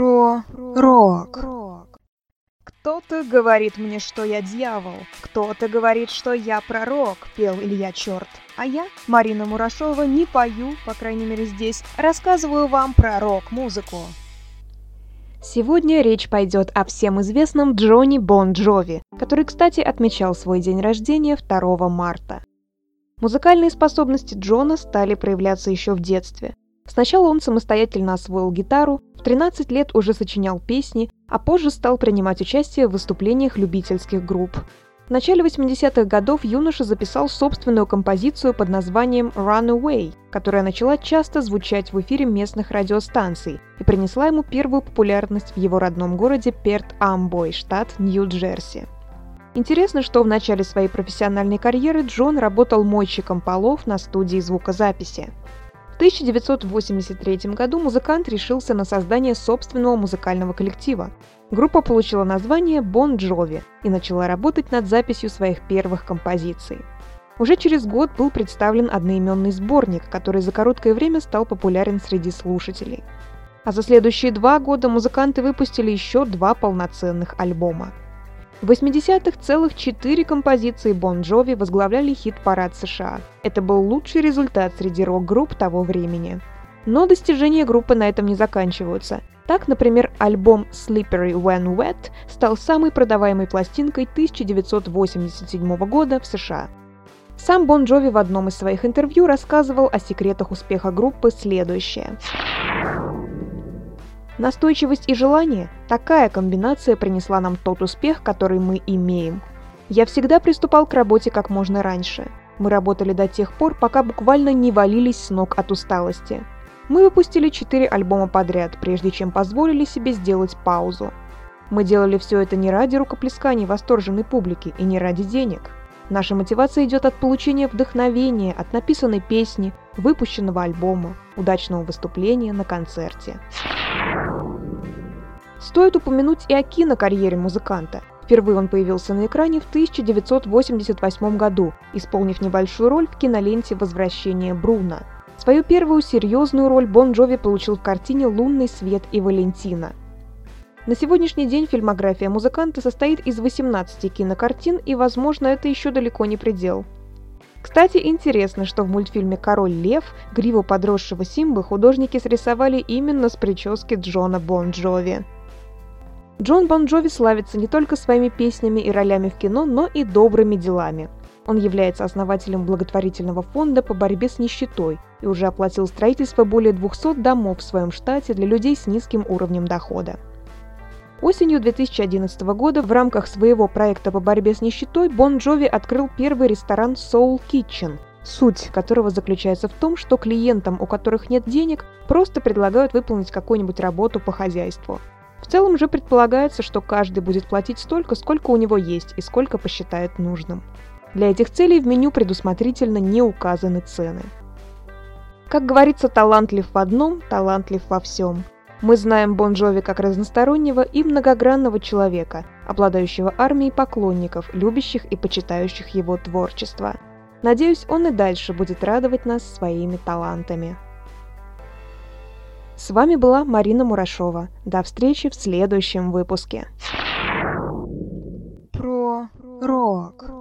Про рок. Кто-то говорит мне, что я дьявол, кто-то говорит, что я пророк, пел Илья Черт. А я, Марина Мурашова, не пою, по крайней мере здесь, рассказываю вам про рок-музыку. Сегодня речь пойдет о всем известном Джонни Бон Джови, который, кстати, отмечал свой день рождения 2 марта. Музыкальные способности Джона стали проявляться еще в детстве. Сначала он самостоятельно освоил гитару, в 13 лет уже сочинял песни, а позже стал принимать участие в выступлениях любительских групп. В начале 80-х годов юноша записал собственную композицию под названием «Runaway», которая начала часто звучать в эфире местных радиостанций и принесла ему первую популярность в его родном городе Перт-Амбой, штат Нью-Джерси. Интересно, что в начале своей профессиональной карьеры Джон работал мойщиком полов на студии звукозаписи. 1983 году музыкант решился на создание собственного музыкального коллектива. Группа получила название Bon Jovi и начала работать над записью своих первых композиций. Уже через год был представлен одноименный сборник, который за короткое время стал популярен среди слушателей. А за следующие два года музыканты выпустили еще два полноценных альбома. В 80-х целых четыре композиции Бон Джови возглавляли хит-парад США. Это был лучший результат среди рок-групп того времени. Но достижения группы на этом не заканчиваются. Так, например, альбом Slippery When Wet стал самой продаваемой пластинкой 1987 года в США. Сам Бон Джови в одном из своих интервью рассказывал о секретах успеха группы следующее. Настойчивость и желание – такая комбинация принесла нам тот успех, который мы имеем. Я всегда приступал к работе как можно раньше. Мы работали до тех пор, пока буквально не валились с ног от усталости. Мы выпустили четыре альбома подряд, прежде чем позволили себе сделать паузу. Мы делали все это не ради рукоплесканий восторженной публики и не ради денег. Наша мотивация идет от получения вдохновения, от написанной песни, выпущенного альбома, удачного выступления на концерте. Стоит упомянуть и о кинокарьере музыканта. Впервые он появился на экране в 1988 году, исполнив небольшую роль в киноленте «Возвращение Бруна». Свою первую серьезную роль Бон Джови получил в картине «Лунный свет и Валентина». На сегодняшний день фильмография музыканта состоит из 18 кинокартин, и, возможно, это еще далеко не предел. Кстати, интересно, что в мультфильме «Король лев» гриву подросшего Симбы художники срисовали именно с прически Джона Бон Джови. Джон Бон Джови славится не только своими песнями и ролями в кино, но и добрыми делами. Он является основателем благотворительного фонда по борьбе с нищетой и уже оплатил строительство более 200 домов в своем штате для людей с низким уровнем дохода. Осенью 2011 года в рамках своего проекта по борьбе с нищетой Бон Джови открыл первый ресторан Soul Kitchen, суть которого заключается в том, что клиентам, у которых нет денег, просто предлагают выполнить какую-нибудь работу по хозяйству – целом же предполагается, что каждый будет платить столько, сколько у него есть и сколько посчитает нужным. Для этих целей в меню предусмотрительно не указаны цены. Как говорится, талантлив в одном, талантлив во всем. Мы знаем Бон Джови как разностороннего и многогранного человека, обладающего армией поклонников, любящих и почитающих его творчество. Надеюсь, он и дальше будет радовать нас своими талантами. С вами была Марина Мурашова. До встречи в следующем выпуске. Про рок.